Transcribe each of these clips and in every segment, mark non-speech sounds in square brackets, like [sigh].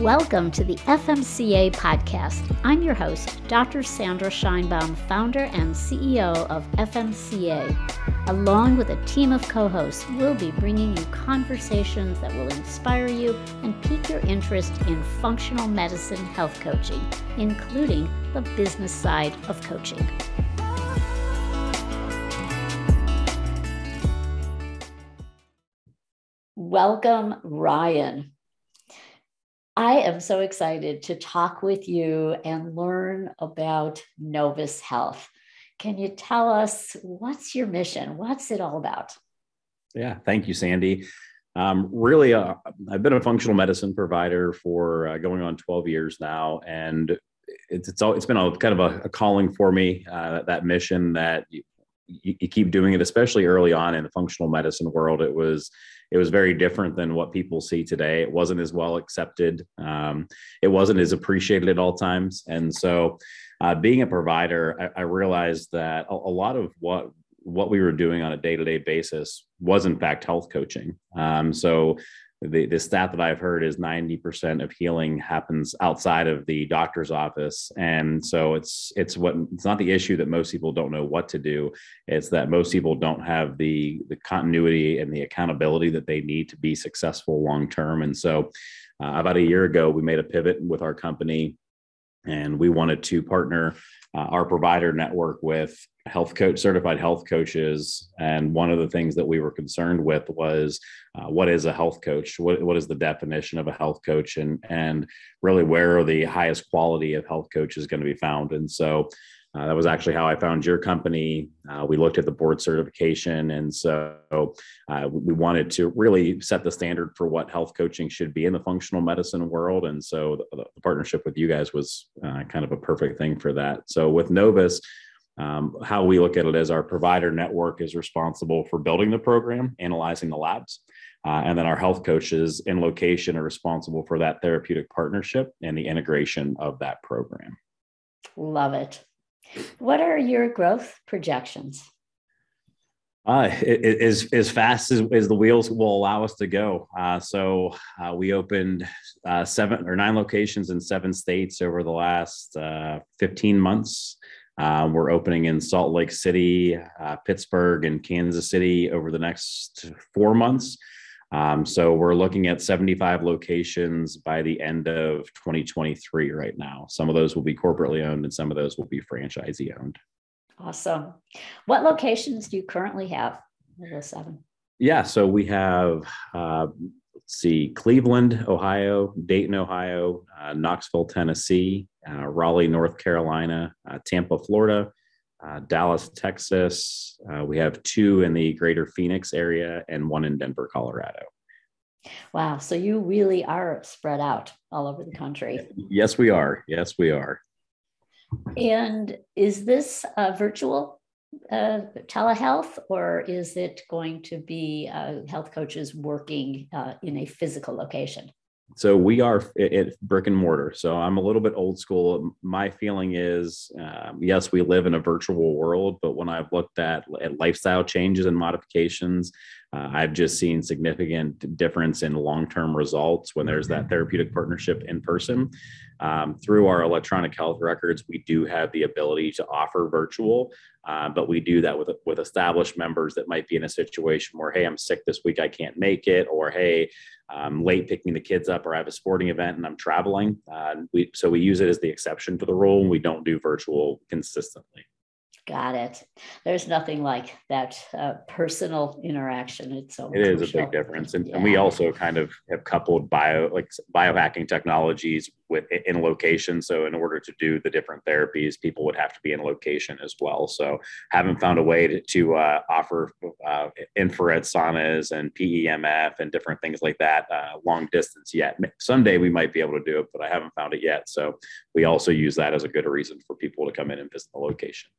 Welcome to the FMCA podcast. I'm your host, Dr. Sandra Scheinbaum, founder and CEO of FMCA. Along with a team of co hosts, we'll be bringing you conversations that will inspire you and pique your interest in functional medicine health coaching, including the business side of coaching. Welcome, Ryan. I am so excited to talk with you and learn about Novis Health. Can you tell us what's your mission? What's it all about? Yeah, thank you, Sandy. Um, really, uh, I've been a functional medicine provider for uh, going on 12 years now, and it's it's, all, it's been a kind of a, a calling for me. Uh, that mission that you, you, keep doing it, especially early on in the functional medicine world. It was it was very different than what people see today. It wasn't as well accepted. Um, it wasn't as appreciated at all times. And so, uh, being a provider, I, I realized that a, a, lot of what what we were doing on a day to day basis was in fact health coaching. Um, so the, the stat that I've heard is 90% of healing happens outside of the doctor's office. And so it's it's what it's not the issue that most people don't know what to do. It's that most people don't have the the continuity and the accountability that they need to be successful long term. And so uh, about a year ago, we made a pivot with our company and we wanted to partner uh, our provider network with health coach certified health coaches. And one of the things that we were concerned with was uh, what is a health coach? What, what is the definition of a health coach? And and really where are the highest quality of health coaches going to be found? And so uh, that was actually how I found your company. Uh, we looked at the board certification, and so uh, we wanted to really set the standard for what health coaching should be in the functional medicine world. And so the, the partnership with you guys was uh, kind of a perfect thing for that. So with Novis, um, how we look at it as our provider network is responsible for building the program, analyzing the labs, uh, and then our health coaches in location are responsible for that therapeutic partnership and the integration of that program. Love it. What are your growth projections? Uh, as, as fast as, as the wheels will allow us to go. Uh, so uh, we opened uh, seven or nine locations in seven states over the last uh, 15 months. Uh, we're opening in Salt Lake City, Pittsburgh, and Kansas City over the next four months. Um, so we're looking at 75 locations by the end of 2023 right now. Some of those will be corporately owned and some of those will be franchisee owned. Awesome. What locations do you currently have? Seven. Yeah, so we have uh, let's see, Cleveland, Ohio, Dayton, Ohio, uh, Knoxville, Tennessee, uh, Raleigh, North Carolina, uh, Tampa, Florida, uh, Dallas, Texas. Uh, we have two in the greater Phoenix area and one in Denver, Colorado. Wow. So you really are spread out all over the country. Yes, we are. Yes, we are. And is this a virtual uh, telehealth or is it going to be uh, health coaches working uh, in a physical location? So we are at brick and mortar. So i'm a little bit old school. My feeling is um, yes we live in a virtual world but when i've looked at, at lifestyle changes and modifications uh, i've just seen significant difference in long-term results when there's that therapeutic partnership in person um, through our electronic health records we do have the ability to offer virtual uh, but we do that with with established members that might be in a situation where hey i'm sick this week i can't make it or hey I'm late picking the kids up or I have a sporting event and I'm traveling. Uh, we, so we use it as the exception to the rule and we don't do virtual consistently. Got it. There's nothing like that uh, personal interaction. It's so it is a big difference, and, yeah. and, we also kind of have coupled bio like biohacking technologies with in location. So in order to do the different therapies, people would have to be in location as well. So haven't found a way to, to uh, offer uh, infrared saunas and PEMF and different things like that uh, long distance yet. Someday we might be able to do it, but I haven't found it yet. So we also use that as a good reason for people to come in and visit the location.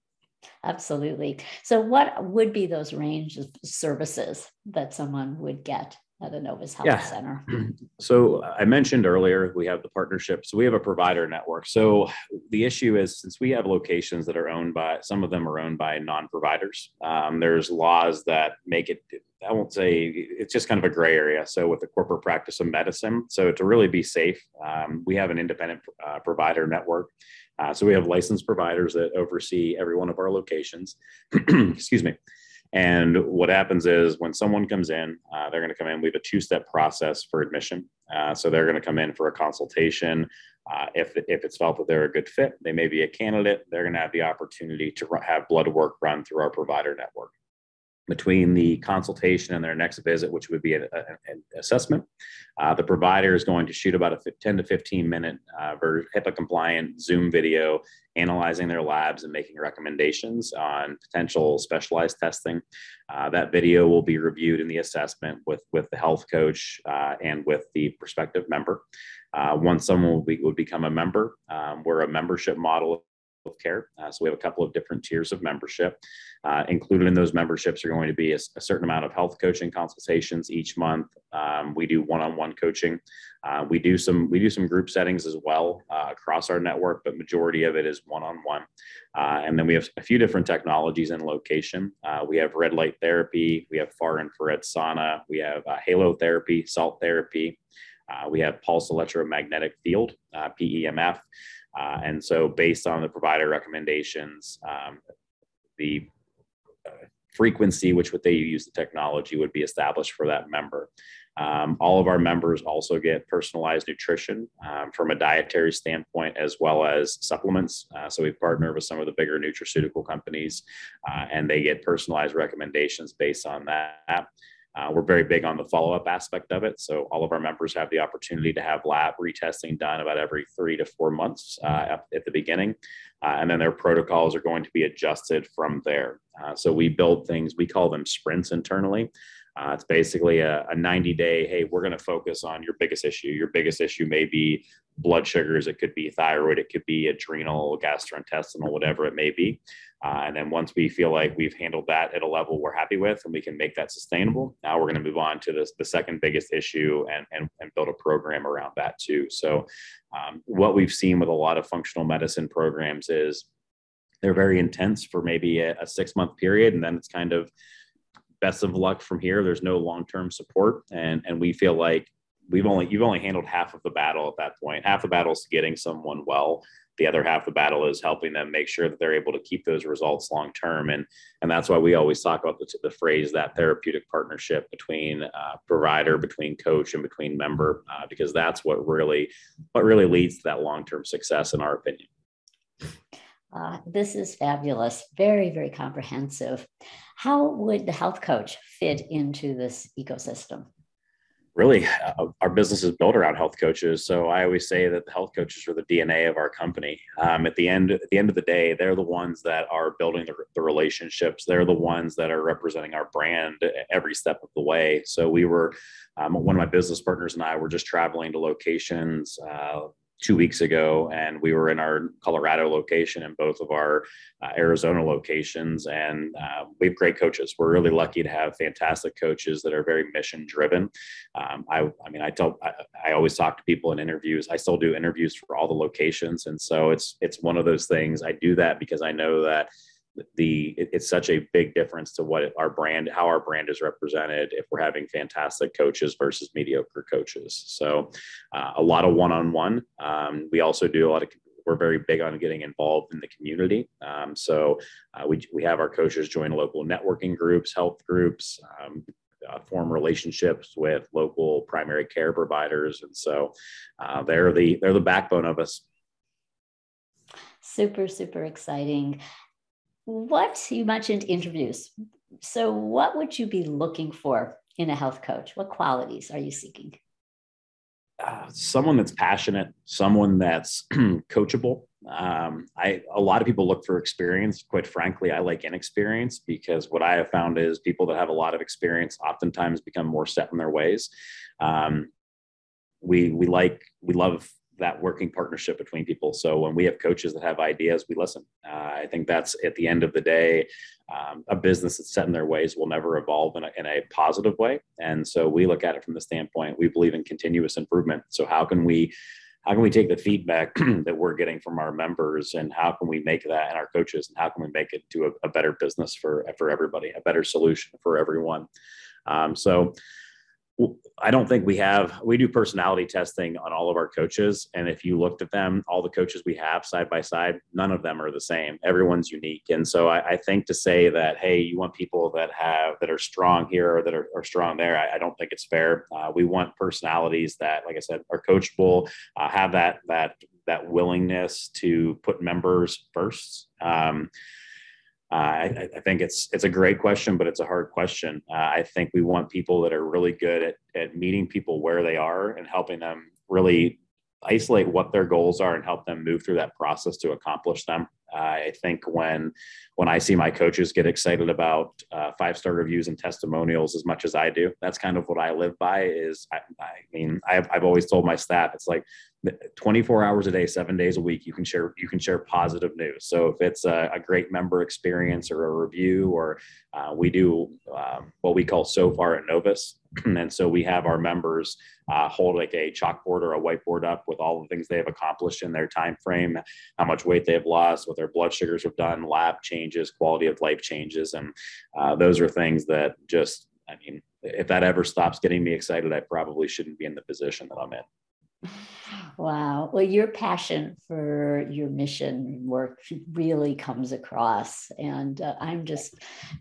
Absolutely. So, what would be those range of services that someone would get at Innovus Health yeah. Center? [clears throat] So I mentioned earlier we have the partnership. So we have a provider network. So the issue is since we have locations that are owned by some of them are owned by non-providers. Um, there's laws that make it. I won't say it's just kind of a gray area. So with the corporate practice of medicine, so to really be safe, um, we have an independent uh, provider network. Uh, so we have licensed providers that oversee every one of our locations. [clears throat] Excuse me. And what happens is when someone comes in, uh, they're going to come in. We have a two step process for admission. Uh, so they're going to come in for a consultation. Uh, if, if it's felt that they're a good fit, they may be a candidate, they're going to have the opportunity to have blood work run through our provider network between the consultation and their next visit, which would be an, assessment. Uh, the provider is going to shoot about a 10 to 15 minute uh, HIPAA compliant Zoom video analyzing their labs and making recommendations on potential specialized testing. Uh, that video will be reviewed in the assessment with, with the health coach uh, and with the prospective member. Uh, once someone will be, would become a member, um, we're a membership model care. Uh, so we have a couple of different tiers of membership. Uh, included in those memberships are going to be a, a, certain amount of health coaching consultations each month. Um, we do one-on-one coaching. Uh, we do some we do some group settings as well uh, across our network, but majority of it is one-on-one. Uh, and then we have a few different technologies in location. Uh, we have red light therapy. We have far infrared sauna. We have halo therapy, salt therapy. we have pulse electromagnetic field, PEMF. Uh, and so, based on the provider recommendations, um, the uh, frequency which would they use the technology would be established for that member. Um, all of our members also get personalized nutrition um, from a dietary standpoint as well as supplements. Uh, so we partner with some of the bigger nutraceutical companies uh, and they get personalized recommendations based on that. Uh, we're very big on the follow up aspect of it. So, all of our members have the opportunity to have lab retesting done about every three to four months uh, at, the beginning. Uh, and then their protocols are going to be adjusted from there. Uh, so, we build things, we call them sprints internally. Uh, it's basically a, a 90 day, hey, we're going to focus on your biggest issue. Your biggest issue may be blood sugars, it could be thyroid, it could be adrenal, gastrointestinal, whatever it may be. Uh, and then once we feel like we've handled that at a level we're happy with and we can make that sustainable, now we're going to move on to this, the second biggest issue and, and, and build a program around that too. So, um, what we've seen with a lot of functional medicine programs is they're very intense for maybe a, a six month period. And then it's kind of best of luck from here. There's no long term support. And, and we feel like we've only you've only handled half of the battle at that point. Half the battle is getting someone well, the other half of the battle is helping them make sure that they're able to keep those results long term and and that's why we always talk about the, the phrase that therapeutic partnership between uh, provider between coach and between member uh, because that's what really what really leads to that long term success in our opinion. Uh, this is fabulous. Very very comprehensive. How would the health coach fit into this ecosystem really uh, our business is built around health coaches. So i always say that the health coaches are the dna of our company. Um, at the end at the end of the day they're the ones that are building the, the, relationships. They're the ones that are representing our brand every step of the way. So we were um, one of my business partners and i were just traveling to locations uh, two weeks ago, and we were in our Colorado location and both of our uh, Arizona locations. And uh, we have great coaches. We're really lucky to have fantastic coaches that are very mission driven. Um, I, I mean, I tell, I, I, always talk to people in interviews. I still do interviews for all the locations, and so it's it's one of those things. I do that because I know that the it, it's such a big difference to what our brand how our brand is represented if we're having fantastic coaches versus mediocre coaches. So uh, a lot of one-on-one. Um, we also do a lot of we're very big on getting involved in the community. Um, so uh, we, we have our coaches join local networking groups health groups um, uh, form relationships with local primary care providers. And so uh, they're the they're the backbone of us. Super super exciting what you mentioned interviews. So, what would you be looking for in a health coach? What qualities are you seeking? Uh, someone that's passionate, someone that's [clears throat] coachable. Um, I a lot of people look for experience. Quite frankly, I like inexperience because what I have found is people that have a lot of experience oftentimes become more set in their ways. Um, we we like we love that working partnership between people. So when we have coaches that have ideas, we listen. Uh, I think that's at the end of the day, um, a business that's set in their ways will never evolve in a, in a positive way. And so we look at it from the standpoint we believe in continuous improvement. So how can we how can we take the feedback [clears throat] that we're getting from our members and how can we make that and our coaches and how can we make it to a, a better business for for everybody, a better solution for everyone. Um, so I don't think we have, we do personality testing on all of our coaches. And if you looked at them, all the coaches we have side by side, none of them are the same. Everyone's unique. And so I, I think to say that, hey, you want people that have, that are strong here or that are, are strong there, I, I, don't think it's fair. Uh, we want personalities that, like I said, are coachable, uh, have that, that, that willingness to put members first. Um, I, I, think it's it's a great question, but it's a hard question. Uh, I think we want people that are really good at, at meeting people where they are and helping them really isolate what their goals are and help them move through that process to accomplish them. Uh, I think when when I see my coaches get excited about uh, five star reviews and testimonials as much as I do, that's kind of what I live by. Is I, I mean I've I've always told my staff it's like 24 hours a day, seven days a week, you can share you can share positive news. So if it's a, a great member experience or a review, or uh, we do um, what we call so far at Novis, [clears throat] and so we have our members uh, hold like a chalkboard or a whiteboard up with all the things they have accomplished in their time frame, how much weight they've lost, what their blood sugars have done, lab changes, quality of life changes, and uh, those are things that just I mean, if that ever stops getting me excited, I probably shouldn't be in the position that I'm in. Wow. Well, your passion for your mission work really comes across, and uh, I'm just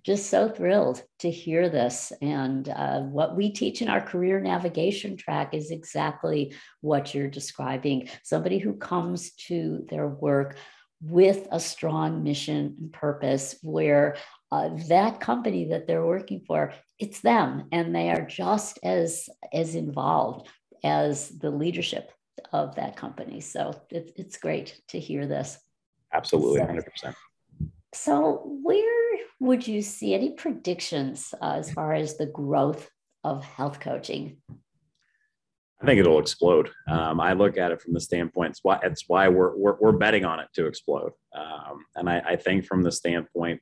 just so thrilled to hear this. And uh, what we teach in our career navigation track is exactly what you're describing. Somebody who comes to their work with a strong mission and purpose, where uh, that company that they're working for it's them and they are just as as involved as the leadership of that company. So it, it's great to hear this. Absolutely, so, 100%. So, where would you see any predictions uh, as far as the growth of health coaching? I think it'll explode. Um, I look at it from the standpoint, it's why, it's why we're, we're, we're betting on it to explode. Um, and I, I think from the standpoint,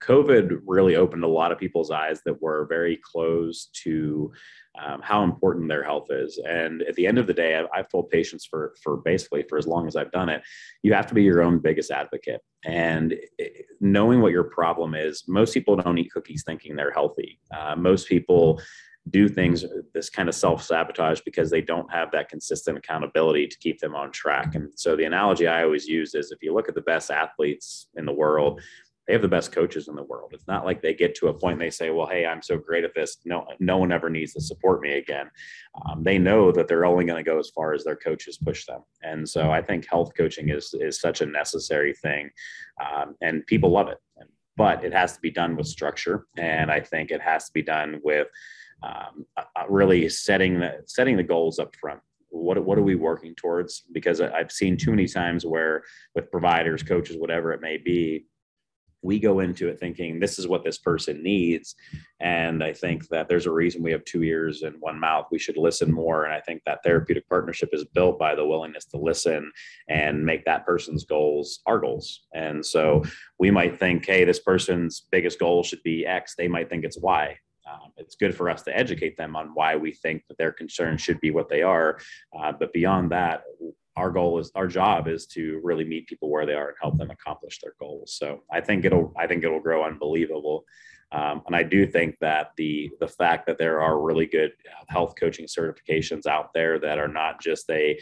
COVID really opened a lot of people's eyes that were very close to um, how important their health is. And at the end of the day, I've, I've, told patients for for basically for as long as I've done it, you have to be your own biggest advocate. And knowing what your problem is, most people don't eat cookies thinking they're healthy. Uh, most people do things this kind of self sabotage because they don't have that consistent accountability to keep them on track. And so the analogy I always use is if you look at the best athletes in the world, they have the best coaches in the world. It's not like they get to a point they say, "Well, hey, I'm so great at this. No, no one ever needs to support me again." Um, they know that they're only going to go as far as their coaches push them, and so I think health coaching is is such a necessary thing, um, and people love it. But it has to be done with structure, and I think it has to be done with um, really setting the setting the goals up front what what are we working towards because i've seen too many times where with providers coaches whatever it may be we go into it thinking this is what this person needs. And i think that there's a reason we have two ears and one mouth. We should listen more. And i think that therapeutic partnership is built by the willingness to listen and make that person's goals our goals. And so we might think hey this person's biggest goal should be x. They might think it's y. Um, it's good for us to educate them on why we think that their concerns should be what they are. Uh, but beyond that our goal is our job is to really meet people where they are and help them accomplish their goals. So I think it'll I think it'll grow unbelievable. Um, and I do think that the the fact that there are really good health coaching certifications out there that are not just a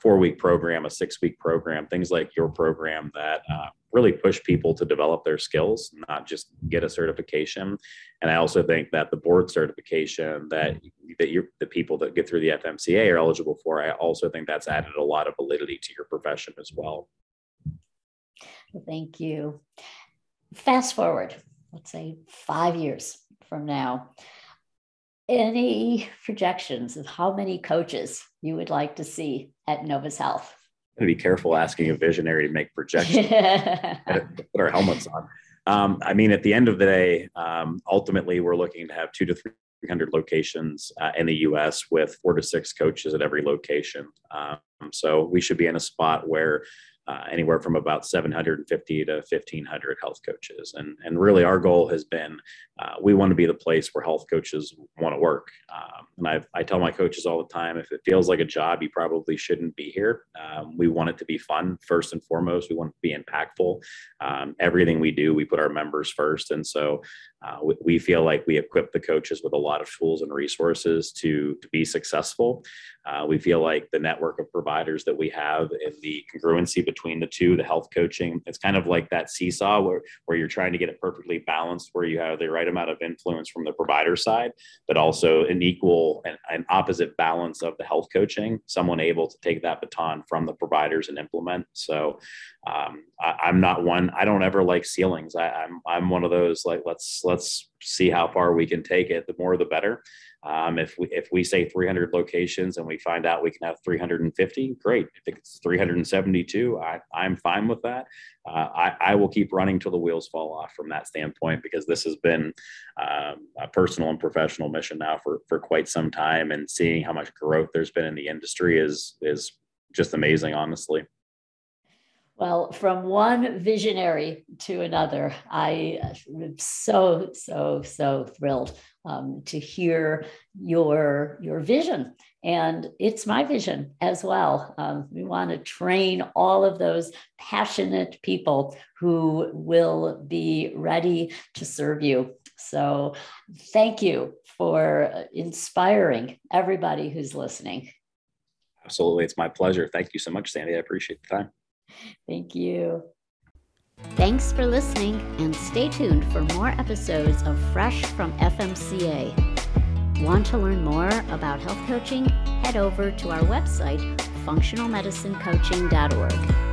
four week program, a six week program, things like your program that uh, really push people to develop their skills, not just get a certification. And I also think that the board certification that that you the people that get through the FMCA are eligible for, I also think that's added a lot of validity to your profession as well. Thank you. Fast forward, let's say five years from now. Any projections of how many coaches you would like to see at Novis Health? To be careful asking a visionary to make projections. [laughs] put our helmets on. Um, I mean, at the end of the day, um, ultimately, we're looking to have two to three hundred locations uh, in the U.S. with four to six coaches at every location. Um, so we should be in a spot where uh, anywhere from about 750 to 1500 health coaches. And, and really, our goal has been uh, we want to be the place where health coaches want to work. Um, and I, I tell my coaches all the time if it feels like a job, you probably shouldn't be here. Um, we want it to be fun first and foremost. We want to be impactful. Um, everything we do, we put our members first. And so uh, we, we, feel like we equip the coaches with a lot of tools and resources to, to be successful. Uh, we feel like the network of providers that we have and the congruency between the two, the health coaching, it's kind of like that seesaw where, where you're trying to get it perfectly balanced, where you have the right amount of influence from the provider side, but also an equal and an opposite balance of the health coaching, someone able to take that baton from the providers and implement. So um, I, am not one, I don't ever like ceilings. I, I'm, I'm one of those like, let's, let's see how far we can take it. The more, the better. Um, if we if we say 300 locations and we find out we can have 350, great. If it's 372, I, I'm fine with that. Uh, I, I will keep running till the wheels fall off from that standpoint because this has been um, a personal and professional mission now for for quite some time, and seeing how much growth there's been in the industry is is just amazing, honestly. Well, from one visionary to another, I am so, so, so thrilled um, to hear your, your vision. And it's my vision as well. Um, we want to train all of those passionate people who will be ready to serve you. So, thank you for inspiring everybody who's listening. Absolutely. It's my pleasure. Thank you so much, Sandy. I appreciate the time. Thank you. Thanks for listening and stay tuned for more episodes of Fresh from FMCA. Want to learn more about health coaching? Head over to our website, functionalmedicinecoaching.org.